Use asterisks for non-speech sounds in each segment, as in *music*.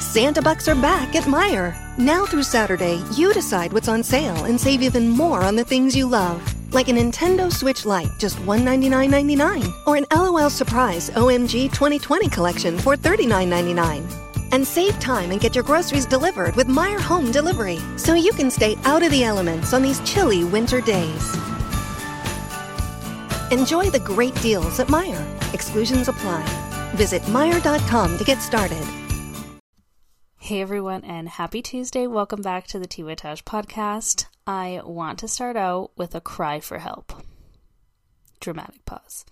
Santa Bucks are back at Meijer. Now through Saturday, you decide what's on sale and save even more on the things you love. Like a Nintendo Switch Lite, just $199.99. Or an LOL Surprise OMG 2020 collection for $39.99. And save time and get your groceries delivered with Meijer Home Delivery. So you can stay out of the elements on these chilly winter days. Enjoy the great deals at Meijer. Exclusions apply. Visit Meijer.com to get started. Hey everyone, and happy Tuesday. Welcome back to the Tea with Tash podcast. I want to start out with a cry for help. Dramatic pause.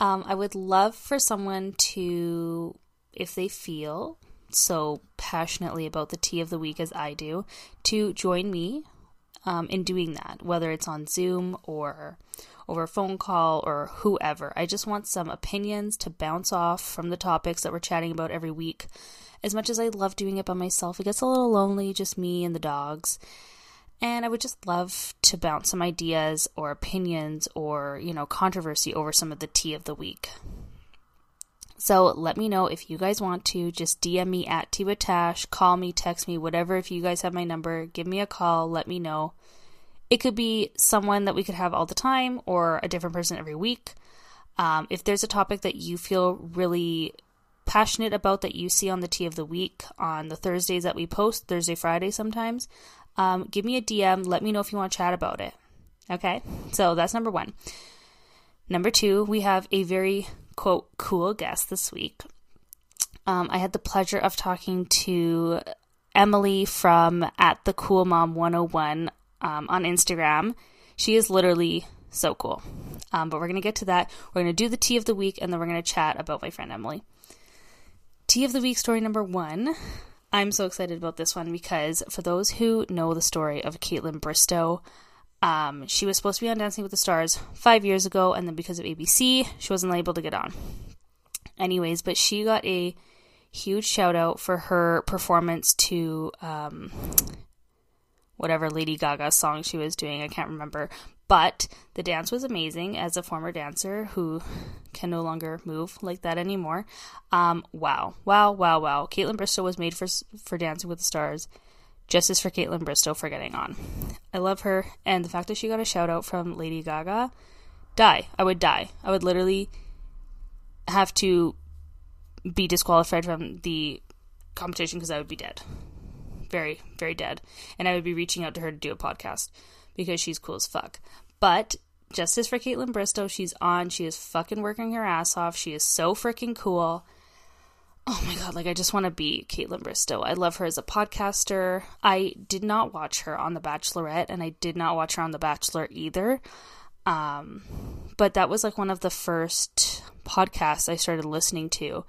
Um, I would love for someone to, if they feel so passionately about the tea of the week as I do, to join me um, in doing that, whether it's on Zoom or over a phone call or whoever. I just want some opinions to bounce off from the topics that we're chatting about every week as much as I love doing it by myself, it gets a little lonely, just me and the dogs. And I would just love to bounce some ideas or opinions or, you know, controversy over some of the tea of the week. So let me know if you guys want to. Just DM me at Tea with Tash, call me, text me, whatever. If you guys have my number, give me a call, let me know. It could be someone that we could have all the time or a different person every week. Um, if there's a topic that you feel really passionate about that you see on the tea of the week on the Thursdays that we post, Thursday, Friday sometimes, um, give me a DM. Let me know if you want to chat about it. Okay, so that's number one. Number two, we have a very quote cool guest this week. Um, I had the pleasure of talking to Emily from at the Cool Mom 101 um, on Instagram. She is literally so cool. Um, but we're going to get to that. We're going to do the tea of the week and then we're going to chat about my friend Emily. Tea of the Week story number one. I'm so excited about this one because for those who know the story of Kaitlyn Bristowe, um, she was supposed to be on Dancing with the Stars five years ago, and then because of ABC, she wasn't able to get on. Anyways, but she got a huge shout out for her performance to um, whatever Lady Gaga song she was doing. I can't remember, but the dance was amazing as a former dancer who can no longer move like that anymore. Um, wow, wow, wow, wow. Kaitlyn Bristowe was made for for Dancing with the Stars. Justice for Kaitlyn Bristowe for getting on. I love her, and the fact that she got a shout out from Lady Gaga, die. I would die. I would literally have to be disqualified from the competition because I would be dead. Very, very dead. And I would be reaching out to her to do a podcast because she's cool as fuck. But justice for Kaitlyn Bristowe, she's on. She is fucking working her ass off. She is so freaking cool. Oh my god, like I just want to be Kaitlyn Bristowe. I love her as a podcaster. I did not watch her on The Bachelorette, and I did not watch her on The Bachelor either. Um, but that was like one of the first podcasts I started listening to.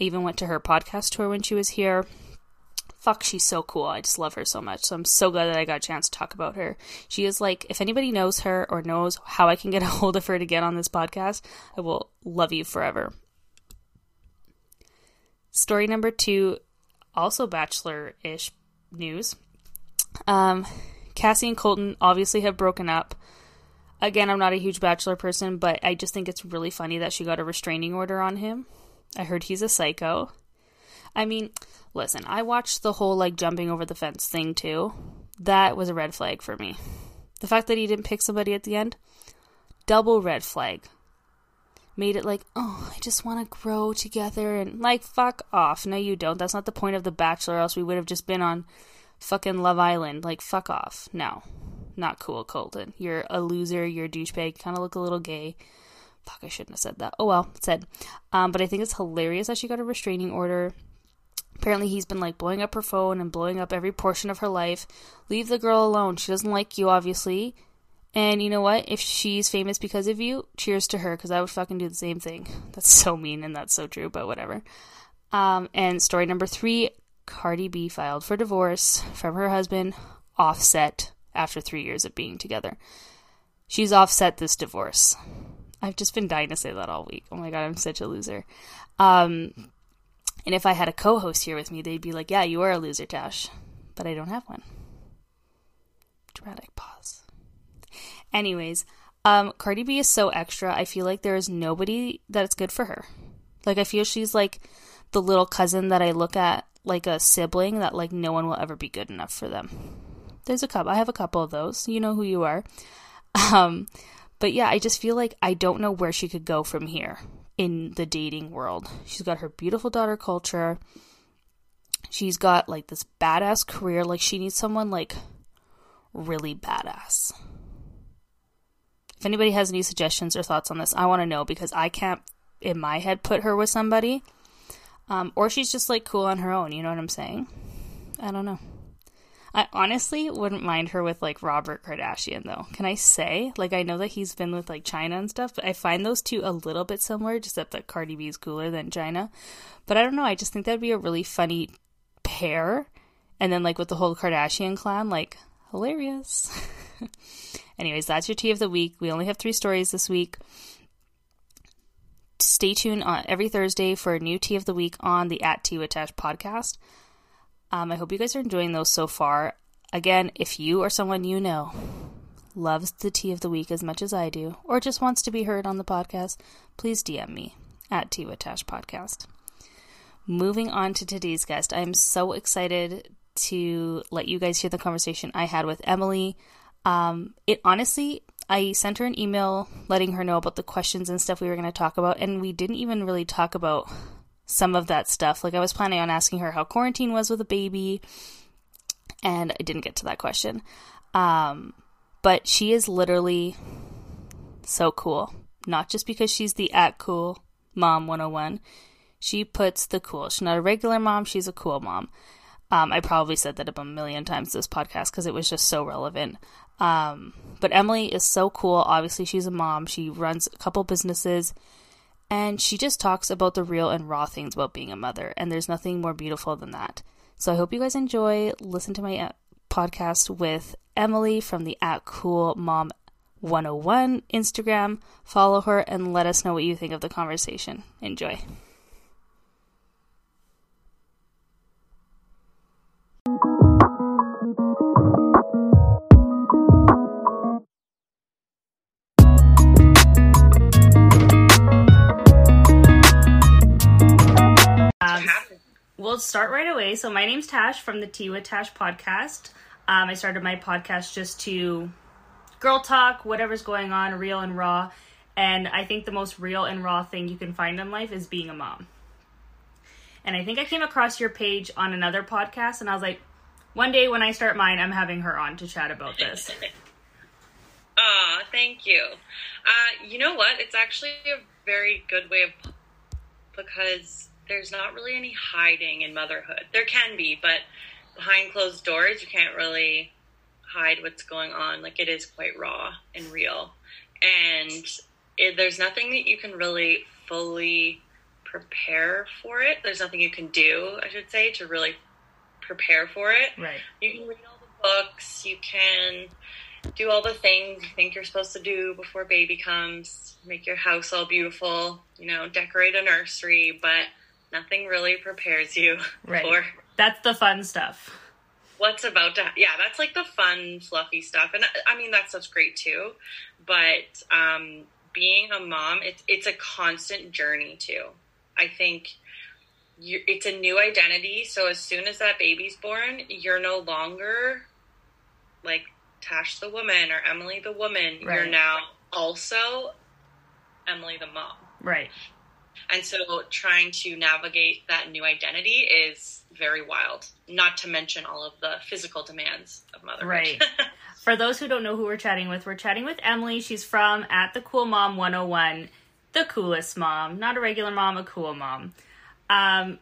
I even went to her podcast tour when she was here fuck, she's so cool. I just love her so much. So I'm so glad that I got a chance to talk about her. She is like, if anybody knows her or knows how I can get a hold of her to get on this podcast, I will love you forever. Story number two, also Bachelor ish news. Um, Cassie and Colton obviously have broken up. Again, I'm not a huge Bachelor person, but I just think it's really funny that she got a restraining order on him. I heard he's a psycho. I mean, listen, I watched the whole like jumping over the fence thing too. That was a red flag for me. The fact that he didn't pick somebody at the end, double red flag. Made it like, oh, I just want to grow together and like, fuck off. No, you don't. That's not the point of The Bachelor, else we would have just been on fucking Love Island. Like, fuck off. No, not cool, Colton. You're a loser. You're a douchebag. Kind of look a little gay. Fuck, I shouldn't have said that. Oh well, said. Um, but I think it's hilarious that she got a restraining order Apparently, he's been like blowing up her phone and blowing up every portion of her life. Leave the girl alone. She doesn't like you, obviously. And you know what? If she's famous because of you, cheers to her, because I would fucking do the same thing. *laughs* That's so mean and that's so true, but whatever. Um, and story number three Cardi B filed for divorce from her husband, Offset, after three years of being together. She's offset this divorce. I've just been dying to say that all week. Oh my god, I'm such a loser. Um, and if I had a co-host here with me, they'd be like, "Yeah, you are a loser, Tash," but I don't have one. Dramatic pause. Anyways, um, Cardi B is so extra. I feel like there is nobody that's good for her. Like I feel she's like the little cousin that I look at like a sibling that like no one will ever be good enough for them. There's a couple. I have a couple of those. You know who you are. *laughs* Um, but yeah, I just feel like I don't know where she could go from here in the dating world. She's got her beautiful daughter culture. She's got like this badass career. Like she needs someone like really badass. If anybody has any suggestions or thoughts on this, I want to know because I can't in my head put her with somebody. Um, or she's just like cool on her own, you know what I'm saying? I don't know. I honestly wouldn't mind her with like Robert Kardashian though. Can I say? Like I know that he's been with like Chyna and stuff, but I find those two a little bit similar, just that Cardi B is cooler than Chyna. But I don't know, I just think that'd be a really funny pair. And then like with the whole Kardashian clan, like hilarious. *laughs* Anyways, that's your tea of the week. We only have three stories this week. Stay tuned on every Thursday for a new tea of the week on the At Tea with Tash podcast. Um, I hope you guys are enjoying those so far. Again, if you or someone you know loves the tea of the week as much as I do, or just wants to be heard on the podcast, please DM me at Tea with Tash podcast. Moving on to today's guest, I'm so excited to let you guys hear the conversation I had with Emily. Um, it honestly, I sent her an email letting her know about the questions and stuff we were going to talk about, and we didn't even really talk about some of that stuff. Like I was planning on asking her how quarantine was with a baby, and I didn't get to that question. Um, but she is literally so cool. Not just because she's the at cool mom 101. She puts the cool. She's not a regular mom, she's a cool mom. Um, I probably said that a million times this podcast because it was just so relevant. Um, but Emily is so cool. Obviously, she's a mom. She runs a couple businesses and she just talks about the real and raw things about being a mother. And there's nothing more beautiful than that. So I hope you guys enjoy. Listen to my uh, podcast with Emily from the at Cool Mom 101 Instagram. Follow her and let us know what you think of the conversation. Enjoy. We'll start right away. So my name's Tash from the Tea with Tash podcast. Um, I started my podcast just to girl talk, whatever's going on, real and raw. And I think the most real and raw thing you can find in life is being a mom. And I think I came across your page on another podcast, and I was like, one day when I start mine, I'm having her on to chat about this. *laughs* Aw, thank you. Uh, you know what? It's actually a very good way of because there's not really any hiding in motherhood. There can be, but behind closed doors, you can't really hide what's going on. Like it is quite raw and real, and it, there's nothing that you can really fully prepare for it. There's nothing you can do, I should say, to really prepare for it. Right. You can read all the books. You can do all the things you think you're supposed to do before baby comes. Make your house all beautiful. You know, decorate a nursery, but nothing really prepares you *laughs* Right. for That's the fun stuff. what's about to yeah that's like the fun fluffy stuff. And i mean that stuff's great too. But um being a mom it's it's a constant journey too. I think you, it's a new identity. So as soon as that baby's born you're no longer like tash the woman or emily the woman. You're now also emily the mom. Right. And so trying to navigate that new identity is very wild, not to mention all of the physical demands of motherhood. Right. *laughs* For those who don't know who we're chatting with, we're chatting with Emily. She's from at the Cool Mom 101, the coolest mom, not a regular mom, a cool mom. Um,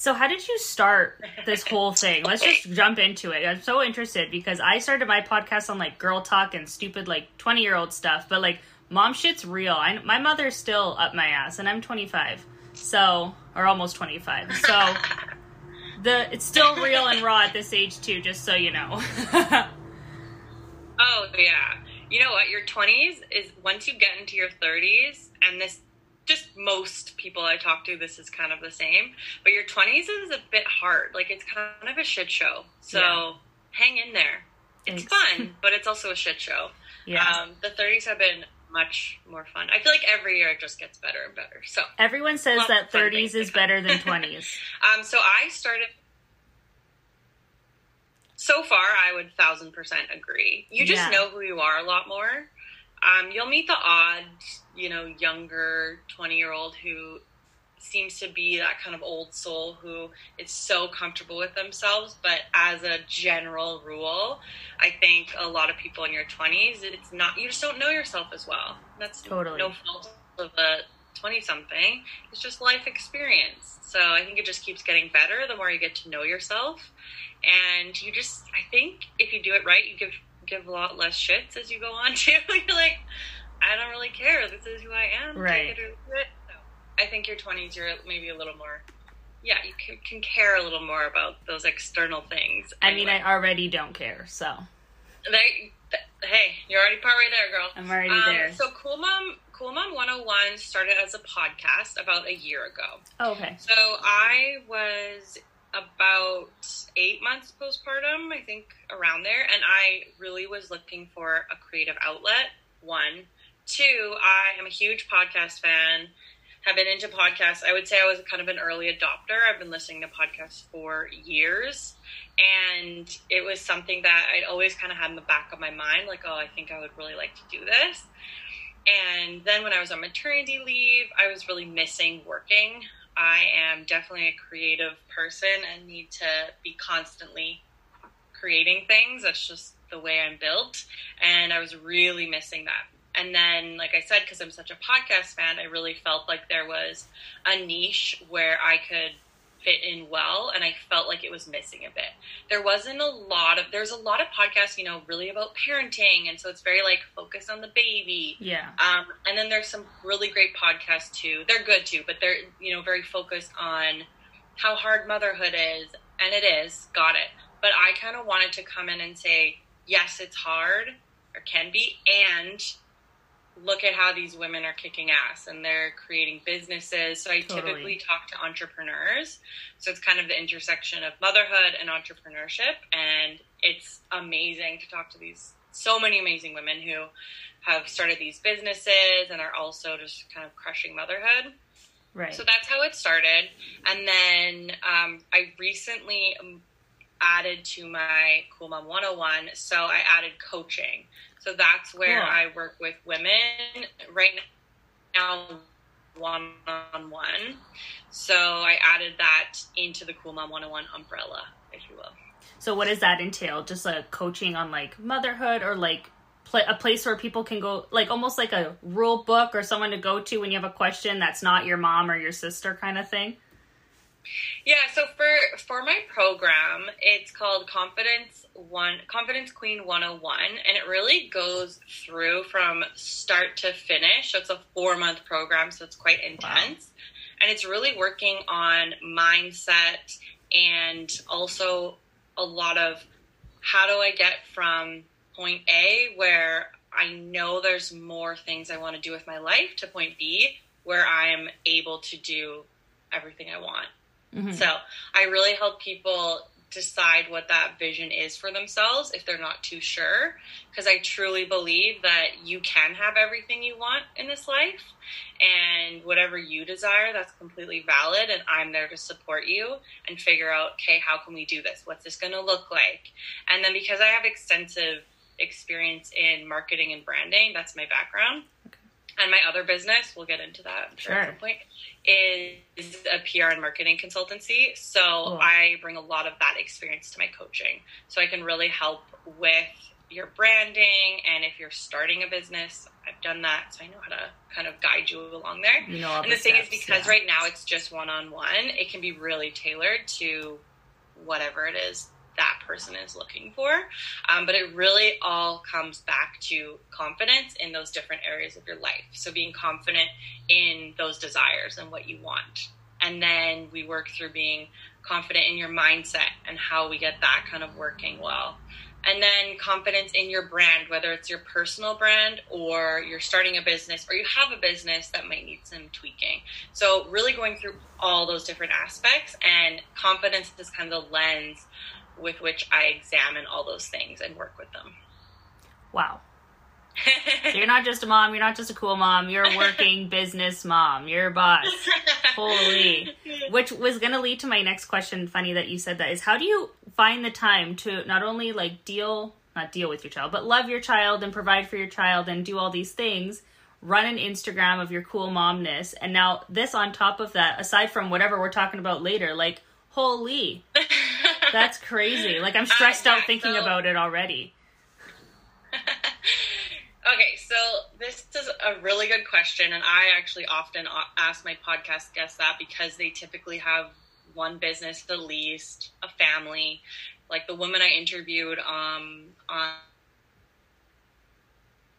so how did you start this whole thing? Let's just jump into it. I'm so interested because I started my podcast on like girl talk and stupid like 20 year old stuff, but like mom shit's real. I, my mother's still up my ass, and I'm 25, so or almost 25. So *laughs* the it's still real and raw at this age too. Just so you know. *laughs* oh yeah, you know what? Your twenties is once you get into your thirties, and this just most people I talk to, this is kind of the same. But your twenties is a bit hard. Like it's kind of a shit show. So yeah. hang in there. It's Thanks. fun, *laughs* but it's also a shit show. Yeah. Um, the thirties have been much more fun. I feel like every year it just gets better and better. So everyone says that 30s is better than *laughs* 20s. um, so I started. So far, I would thousand percent agree. You just yeah. know who you are a lot more. Um, you'll meet the odd, you know, younger twenty year old who seems to be that kind of old soul who is so comfortable with themselves. But as a general rule, I think a lot of people in your 20s, it's not, you just don't know yourself as well. That's totally no fault of a 20 something. It's just life experience. So I think it just keeps getting better the more you get to know yourself. And you just, I think if you do it right, you give, give a lot less shits as you go on *laughs* too. You're like, I don't really care. This is who I am. Right. I think your 20s, you're maybe a little more, yeah, you can, can care a little more about those external things. I mean, I already don't care, so. They, hey, you're already partway there, girl. I'm already um, there. So, Cool Mom, Cool Mom 101 started as a podcast about a year ago. Oh, okay. So, I was about eight months postpartum, I think around there, and I really was looking for a creative outlet. One, two, I am a huge podcast fan have been into podcasts. I would say I was kind of an early adopter. I've been listening to podcasts for years. And it was something that I'd always kind of had in the back of my mind, like, oh, I think I would really like to do this. And then when I was on maternity leave, I was really missing working. I am definitely a creative person and need to be constantly creating things. That's just the way I'm built. And I was really missing that and then, like I said, because I'm such a podcast fan, I really felt like there was a niche where I could fit in well and I felt like it was missing a bit. There wasn't a lot of there's a lot of podcasts, you know, really about parenting and so it's very like focused on the baby. Yeah. Um and then there's some really great podcasts too. They're good too, but they're, you know, very focused on how hard motherhood is and it is, got it. But I kind of wanted to come in and say, yes, it's hard or can be and look at how these women are kicking ass and they're creating businesses. So I totally. typically talk to entrepreneurs. So it's kind of the intersection of motherhood and entrepreneurship. And it's amazing to talk to these so many amazing women who have started these businesses and are also just kind of crushing motherhood. Right. So that's how it started. And then um, I recently added to my Cool Mom 101. So I added coaching. So that's where I work with women right now, one on one. So I added that into the Cool Mom 101 umbrella, if you will. So what does that entail? Just like coaching on like motherhood or like pl- a place where people can go, like almost like a rule book or someone to go to when you have a question that's not your mom or your sister kind of thing? Yeah, so for for my program, it's called Confidence One Confidence Queen 101 and it really goes through from start to finish. So it's a 4-month program, so it's quite intense. Wow. And it's really working on mindset and also a lot of how do I get from point A where I know there's more things I want to do with my life to point B where I'm able to do everything I want. Mm-hmm. So I really help people decide what that vision is for themselves if they're not too sure. Because I truly believe that you can have everything you want in this life, and whatever you desire, that's completely valid. And I'm there to support you and figure out, okay, how can we do this? What's this going to look like? And then because I have extensive experience in marketing and branding, that's my background. Okay. And my other business, we'll get into that sure. at some point, is a PR and marketing consultancy. So cool. I bring a lot of that experience to my coaching. So I can really help with your branding and if you're starting a business, I've done that. So I know how to kind of guide you along there. You know, and the, the thing steps, is because yeah. right now it's just one on one, it can be really tailored to whatever it is that person is looking for. Um, but it really all comes back to confidence in those different areas of your life. So being confident in those desires and what you want. And then we work through being confident in your mindset and how we get that kind of working well. And then confidence in your brand, whether it's your personal brand or you're starting a business or you have a business that might need some tweaking. So, really going through all those different aspects, and confidence is kind of the lens with which I examine all those things and work with them. Wow. *laughs* so you're not just a mom, you're not just a cool mom, you're a working *laughs* business mom, you're a boss. Holy. *laughs* Which was going to lead to my next question, funny that you said that, is how do you find the time to not only like deal, not deal with your child, but love your child and provide for your child and do all these things? Run an Instagram of your cool momness, and now this on top of that, aside from whatever we're talking about later, like, holy, *laughs* that's crazy. Like, I'm stressed Uh, out thinking so- about it already. *laughs* Okay, so this is a really good question, and I actually often ask my podcast guests that because they typically have one business, the least, a family. Like the woman I interviewed, um, on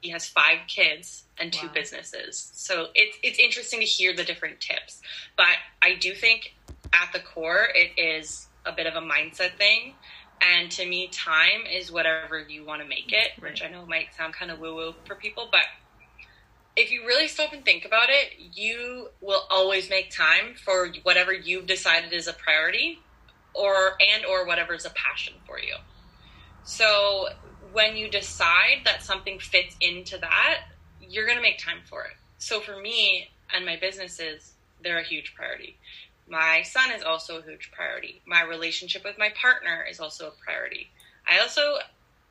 he has five kids and two Wow. businesses. So it's it's interesting to hear the different tips, but I do think at the core it is a bit of a mindset thing. And to me, time is whatever you want to make it, which I know might sound kind of woo woo for people, but if you really stop and think about it, you will always make time for whatever you've decided is a priority or and or whatever is a passion for you. So when you decide that something fits into that, you're going to make time for it. So for me and my businesses, they're a huge priority. My son is also a huge priority. My relationship with my partner is also a priority. I also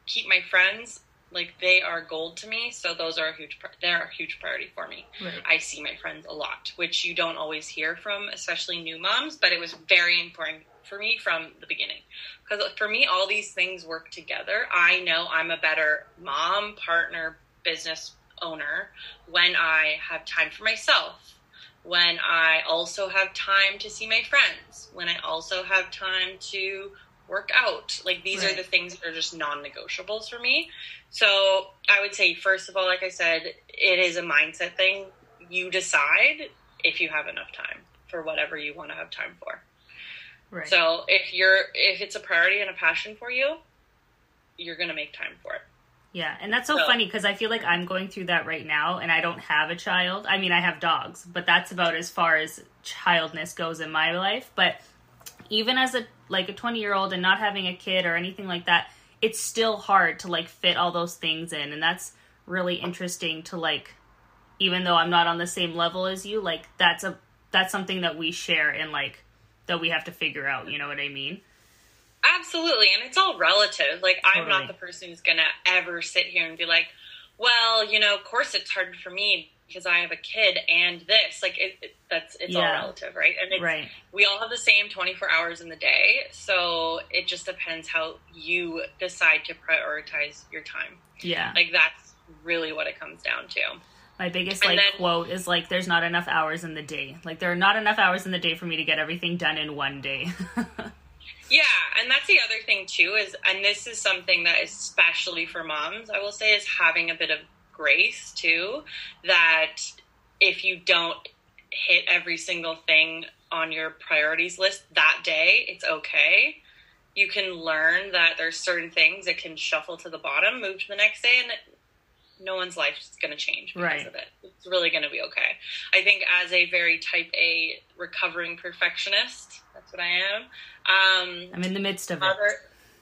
keep my friends like they are gold to me, so those are a huge they're a huge priority for me. Right. I see my friends a lot, which you don't always hear from, especially new moms, but it was very important for me from the beginning. Because for me, all these things work together. I know I'm a better mom, partner, business owner when I have time for myself, when I also have time to see my friends, when I also have time to work out. Like these are the things that are just non negotiables for me. So I would say, first of all, like I said, it is a mindset thing. You decide if you have enough time for whatever you want to have time for. Right. So if you're if it's a priority and a passion for you, you're gonna make time for it. Yeah, and that's so, So- funny because I feel like I'm going through that right now, and I don't have a child. I mean, I have dogs, but that's about as far as childness goes in my life. But even as a like a 20 year old and not having a kid or anything like that, it's still hard to like fit all those things in, and that's really interesting to like. Even though I'm not on the same level as you, like that's a that's something that we share and like that we have to figure out. You know what I mean? Absolutely, and it's all relative. Like I'm not the person who's gonna ever sit here and be like, "Well, you know, of course it's hard for me because I have a kid and this." Like it, it that's it's all relative, right? And it's, Right. we all have the same 24 hours in the day, so it just depends how you decide to prioritize your time. Yeah. Like that's really what it comes down to. My biggest like then- quote is like there's not enough hours in the day. Like there are not enough hours in the day for me to get everything done in one day. *laughs* Yeah, and that's the other thing too is and this is something that is especially for moms, I will say is having a bit of grace too that if you don't hit every single thing on your priorities list that day, it's okay. You can learn that there's certain things that can shuffle to the bottom, move to the next day and no one's life is going to change because Right. of it. It's really going to be okay. I think as a very type A recovering perfectionist, that's what I am. Um, I'm in the midst of it.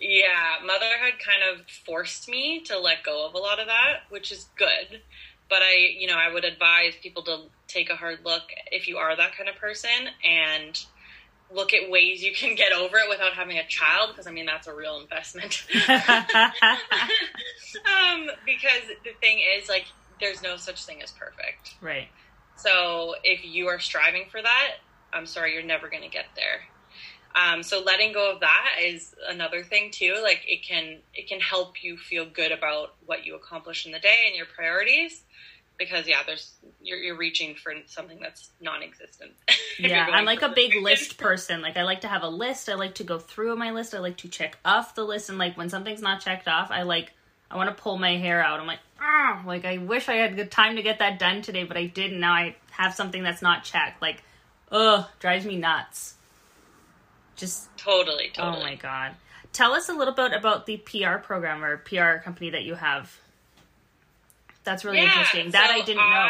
yeah, motherhood kind of forced me to let go of a lot of that, which is good. But I, you know, I would advise people to take a hard look if you are that kind of person and look at ways you can get over it without having a child because I mean that's a real investment. *laughs* *laughs* um, because the thing is, like, there's no such thing as perfect. right. So if you are striving for that, I'm sorry, you're never going to get there. Um, so letting go of that is another thing too. Like it can it can help you feel good about what you accomplish in the day and your priorities. Because yeah, there's you're, you're reaching for something that's non-existent. *laughs* Yeah, I'm like a big list person. Like I like to have a list. I like to go through my list. I like to check off the list and like when something's not checked off, I like I want to pull my hair out. I'm like, ah, like I wish I had good time to get that done today, but I didn't. Now I have something that's not checked. Like, ugh, drives me nuts. Just Totally, totally. oh my god. Tell us a little bit about the PR program or PR company that you have. That's really Yeah, interesting. That so I didn't know.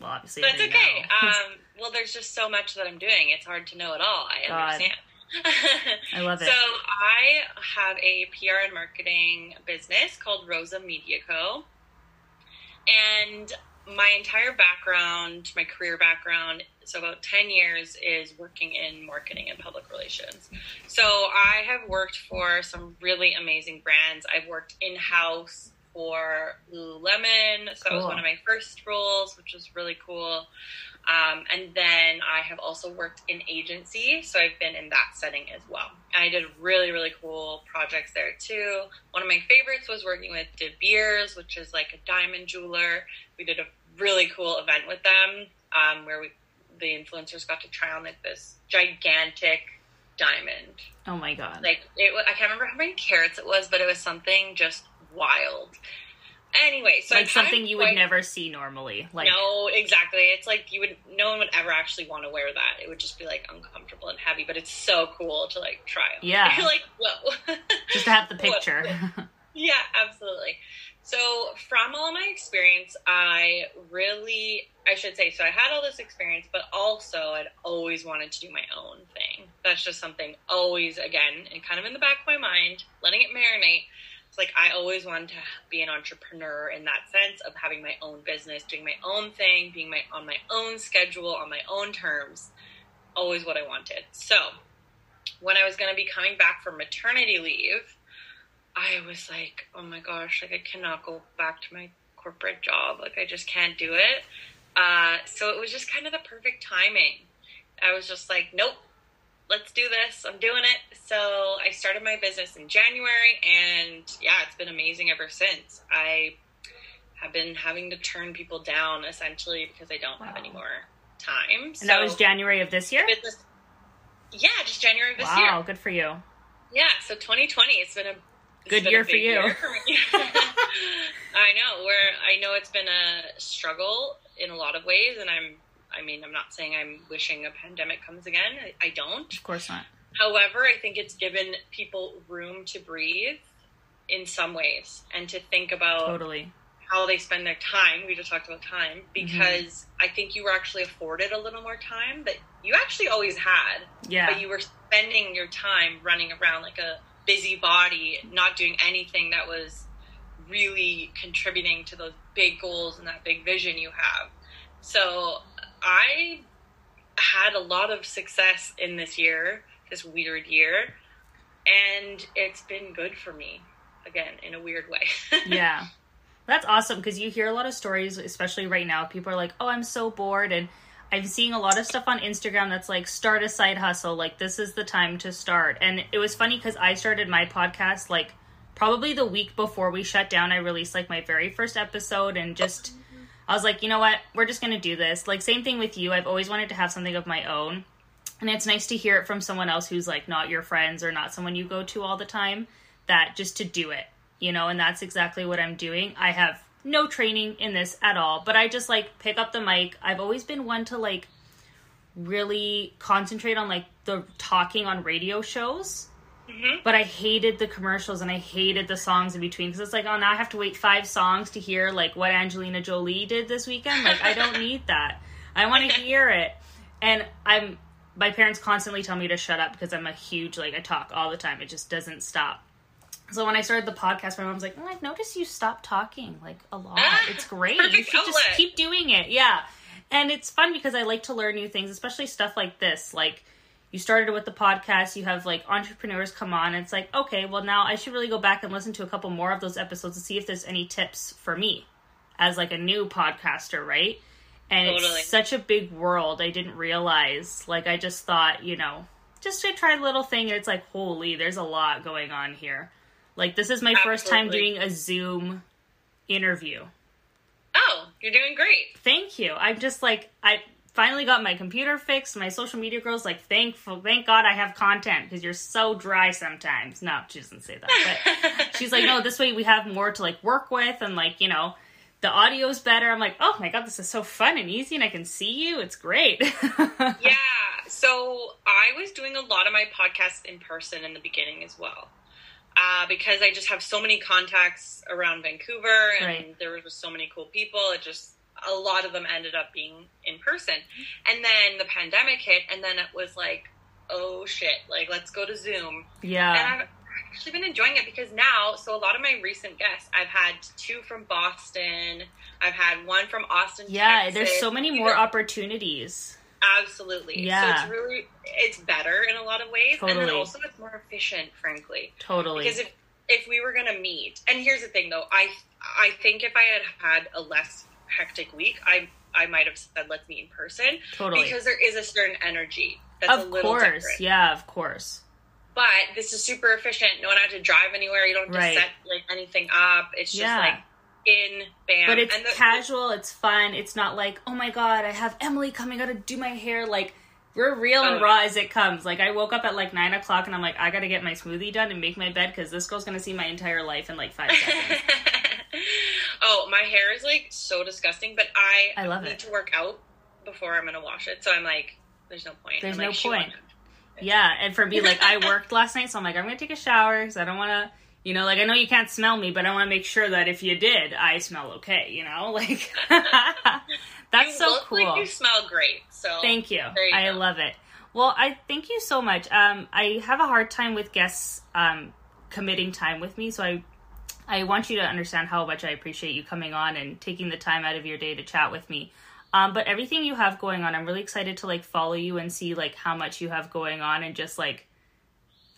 Well, obviously, I That's okay. um, *laughs* well, there's just so much that I'm doing. It's hard to know it all. I God. understand. I love *laughs* it. So I have a PR and marketing business called Rosa Media Co. And my entire background, my career background, so about 10 years is working in marketing and public relations. So I have worked for some really amazing brands. I've worked in house for Lululemon. So that was one of my first roles, which was really cool. Um, and then I have also worked in agency, so I've been in that setting as well. And I did really, really cool projects there too. One of my favorites was working with De Beers, which is like a diamond jeweler. We did a really cool event with them um, where we, the influencers got to try on like this gigantic diamond. oh my god. Like it, I can't remember how many carats it was, but it was something just wild. Anyway, so like something you would never see normally. Like no, exactly. It's like you would no one would ever actually want to wear that. It would just be like uncomfortable and heavy, but it's so cool to like try on. Yeah. *laughs* You're like, whoa. *laughs* just to have the *laughs* picture. yeah, absolutely. So from all my experience, I really I should say so I had all this experience, but also I'd always wanted to do my own thing. That's just something always again and kind of in the back of my mind, letting it marinate. Like I always wanted to be an entrepreneur in that sense of having my own business, doing my own thing, being my on my own schedule, on my own terms. Always what I wanted. So when I was going to be coming back from maternity leave, I was like, oh my gosh, like I cannot go back to my corporate job. Like I just can't do it. Uh, so it was just kind of the perfect timing. I was just like, nope, let's do this. I'm doing it. So I started my business in January, and yeah, it's been amazing ever since. I have been having to turn people down essentially because I don't have any more time. and that was January of this year? business. Yeah, just January of this Wow, year. Wow, good for you. Yeah, so 2020, it's been a it's Good been year a for you. year for me. *laughs* *laughs* I know. Where I know it's been a struggle in a lot of ways, and I'm. I mean, I'm not saying I'm wishing a pandemic comes again. I, I don't. Of course not. However, I think it's given people room to breathe in some ways and to think about Totally. how they spend their time. We just talked about time mm-hmm. because I think you were actually afforded a little more time that you actually always had Yeah. but you were spending your time running around like a busy body, not doing anything that was really contributing to those big goals and that big vision you have. So I had a lot of success in this year, this weird year, and it's been good for me again in a weird way. *laughs* yeah. That's awesome because you hear a lot of stories, especially right now. People are like, oh, I'm so bored. And I'm seeing a lot of stuff on Instagram that's like, start a side hustle. Like, this is the time to start. And it was funny because I started my podcast like probably the week before we shut down. I released like my very first episode and just, I was like, you know what? We're just going to do this. Like, same thing with you. I've always wanted to have something of my own. And it's nice to hear it from someone else who's like not your friends or not someone you go to all the time that just to do it, you know, and that's exactly what I'm doing. I have no training in this at all, but I just like pick up the mic. I've always been one to like really concentrate on like the talking on radio shows. Mm-hmm. But I hated the commercials and I hated the songs in between because it's like, oh, now I have to wait five songs to hear like what Angelina Jolie did this weekend. Like, I don't need *laughs* that. I want to hear it. And I'm, my parents constantly tell me to shut up because I'm a huge, like, I talk all the time. It just doesn't stop. So when I started the podcast, my mom's like, oh, I've noticed you stop talking like a lot. Ah, it's great. You should just keep doing it. Yeah. And it's fun because I like to learn new things, especially stuff like this. Like, you started with the podcast, you have like entrepreneurs come on. And it's like, okay, well, now I should really go back and listen to a couple more of those episodes to see if there's any tips for me as like a new podcaster, right? And Totally. it's such a big world. I didn't realize. Like, I just thought, you know, just to try a little thing. And it's like, holy, there's a lot going on here. Like, this is my first time doing a Zoom interview. oh, you're doing great. Thank you. I'm just like, I finally got my computer fixed. My social media girl's like, thankful, thank God I have content because you're so dry sometimes. No, she doesn't say that. But *laughs* she's like, no, this way we have more to like work with and like, you know, the audio's better. I'm like, oh my god, this is so fun and easy, and I can see you. It's great. *laughs* yeah. So I was doing a lot of my podcasts in person in the beginning as well. Uh, because I just have so many contacts around Vancouver and Right. there was so many cool people. It just, a lot of them ended up being in person. And then the pandemic hit, and then it was like, oh shit, like let's go to Zoom. Yeah. And. I've actually been enjoying it because now, so a lot of my recent guests, I've had two from Boston, I've had one from Austin. Yeah, Texas. there's so many more opportunities. Absolutely. Yeah. So it's really it's better in a lot of ways, and then also it's more efficient, frankly. Totally. Because if if we were gonna meet, and here's the thing though, I I think if I had had a less hectic week, I I might have said let's meet in person Totally. because there is a certain energy that's a of little course. different. Yeah, of course. But this is super efficient. No one had to drive anywhere. You don't have to set like anything up. It's just Yeah. like in bam. But it's and the, casual, it's fun. It's not like, oh my god, I have Emily coming, I gotta do my hair. Like, we're real and Oh. raw as it comes. Like, I woke up at like 9 o'clock and I'm like, I gotta get my smoothie done and make my bed because this girl's gonna see my entire life in like five *laughs* seconds. *laughs* oh, my hair is like so disgusting, but I I love need it. to work out before I'm gonna wash it. So I'm like, there's no point. There's I'm no like, point." yeah, and for me, like, I *laughs* worked last night, so I'm like, I'm gonna take a shower because I don't wanna, you know, like, I know you can't smell me, but I wanna make sure that if you did, I smell okay, you know? *laughs* Like, *laughs* that's You so cool. Like you smell great. So Thank you. You I go. love it. Well, I thank you so much. Um, I have a hard time with guests um, committing time with me, so I I want you to understand how much I appreciate you coming on and taking the time out of your day to chat with me. Um, but everything you have going on, I'm really excited to like follow you and see like how much you have going on and just like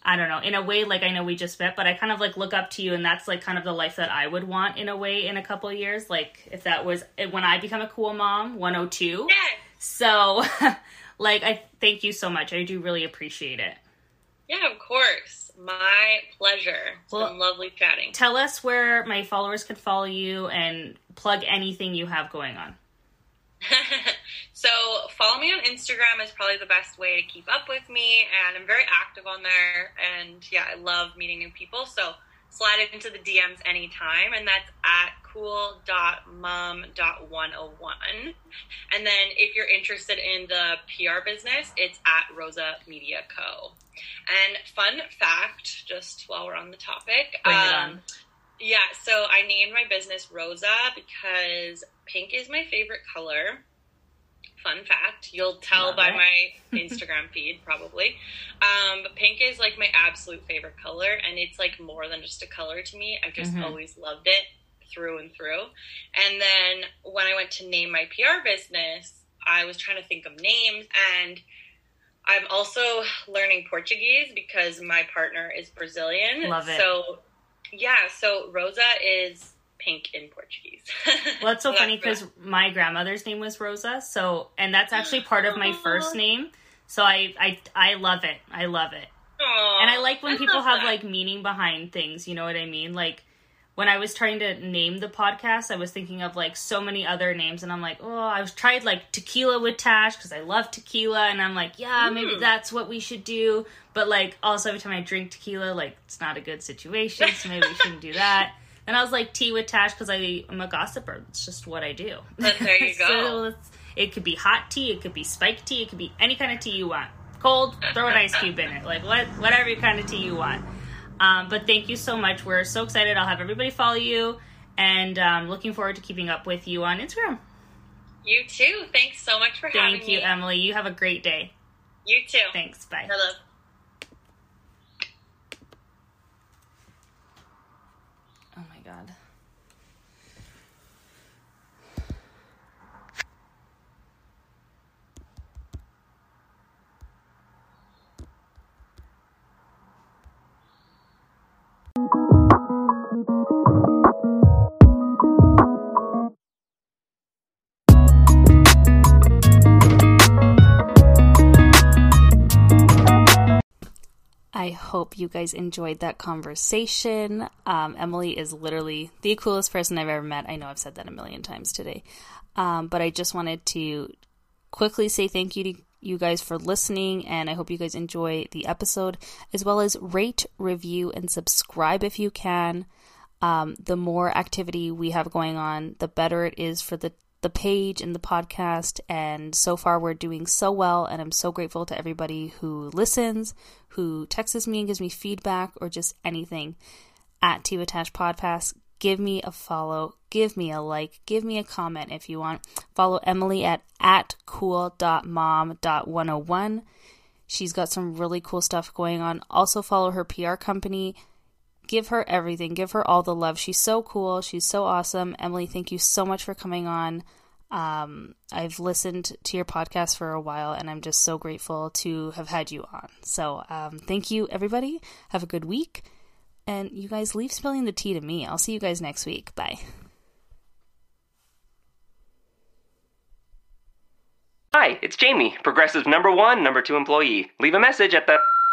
I don't know, in a way like I know we just met, but I kind of like look up to you and that's like kind of the life that I would want in a way in a couple of years. Like if that was when I become a cool mom, 102. Yes. So, *laughs* like, I thank you so much. I do really appreciate it. Yeah, of course. My pleasure. It's Well- been lovely chatting. Tell us where my followers can follow you and plug anything you have going on. *laughs* so follow me on Instagram is probably the best way to keep up with me, and I'm very active on there. And yeah, I love meeting new people. So slide into the DMs anytime, and that's at cool.mom.101. And then if you're interested in the PR business, it's at Rosa Media Co. And fun fact, just while we're on the topic, um, yeah, so I named my business Rosa because pink is my favorite color. Fun fact, you'll tell Love by it. my *laughs* Instagram feed probably. Um, but pink is like my absolute favorite color, and it's like more than just a color to me. I've just Mhm. always loved it through and through. And then when I went to name my PR business, I was trying to think of names and I'm also learning Portuguese because my partner is Brazilian. Love it. So yeah, so Rosa is pink in Portuguese. *laughs* Well, that's so funny because my grandmother's name was Rosa. So, and that's actually part of my first name. So I, I, I love it. I love it. Aw, and I like when people have that. like meaning behind things. You know what I mean? Like when I was trying to name the podcast, I was thinking of like so many other names, and I'm like, oh, I've tried like tequila with Tash because I love tequila, and I'm like, yeah, maybe Mm. that's what we should do. But like also every time I drink tequila, like it's not a good situation, so maybe we shouldn't do that. *laughs* And I was like tea with Tash because I'm a gossiper. It's just what I do. *laughs* There you *laughs* go. so it could be hot tea, it could be spiked tea, it could be any kind of tea you want. Cold, throw an ice cube in it, like what, whatever kind of tea you want. Um, but thank you so much. We're so excited. I'll have everybody follow you, and um, looking forward to keeping up with you on Instagram. You too. Thanks so much for having me. Thank you. Emily. You have a great day. You too. Thanks. Bye. Hello. I hope you guys enjoyed that conversation. Um, Emily is literally the coolest person I've ever met. I know I've said that a million times today. Um, but I just wanted to quickly say thank you to you guys for listening, and I hope you guys enjoy the episode, as well as rate, review, and subscribe if you can. Um, the more activity we have going on, the better it is for the the page and the podcast. And so far, we're doing so well. And I'm so grateful to everybody who listens, who texts me and gives me feedback, or just anything at Tea with Tash Podcast. Give me a follow, give me a like, give me a comment if you want. Follow Emily at, at cool.mom.101. She's got some really cool stuff going on. Also, follow her PR company. Give her everything. Give her all the love. She's so cool. She's so awesome. Emily, thank you so much for coming on. Um, I've listened to your podcast for a while and I'm just so grateful to have had you on. So, um, thank you, everybody. Have a good week. And you guys leave spilling the tea to me. I'll see you guys next week. Bye. Hi, it's Jamie, Progressive number one, number two employee. Leave a message at the.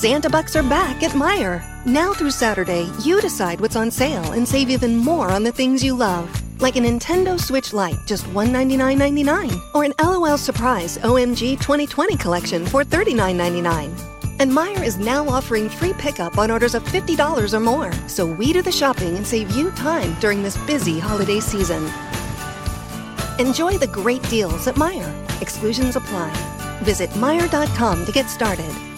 Santa Bucks are back at Meijer. Now through Saturday, you decide what's on sale and save even more on the things you love. Like a Nintendo Switch Lite, just $199.99. Or an LOL Surprise OMG 2020 collection for $39.99. And Meijer is now offering free pickup on orders of $50 or more. So we do the shopping and save you time during this busy holiday season. Enjoy the great deals at Meijer. Exclusions apply. Visit Meijer.com to get started.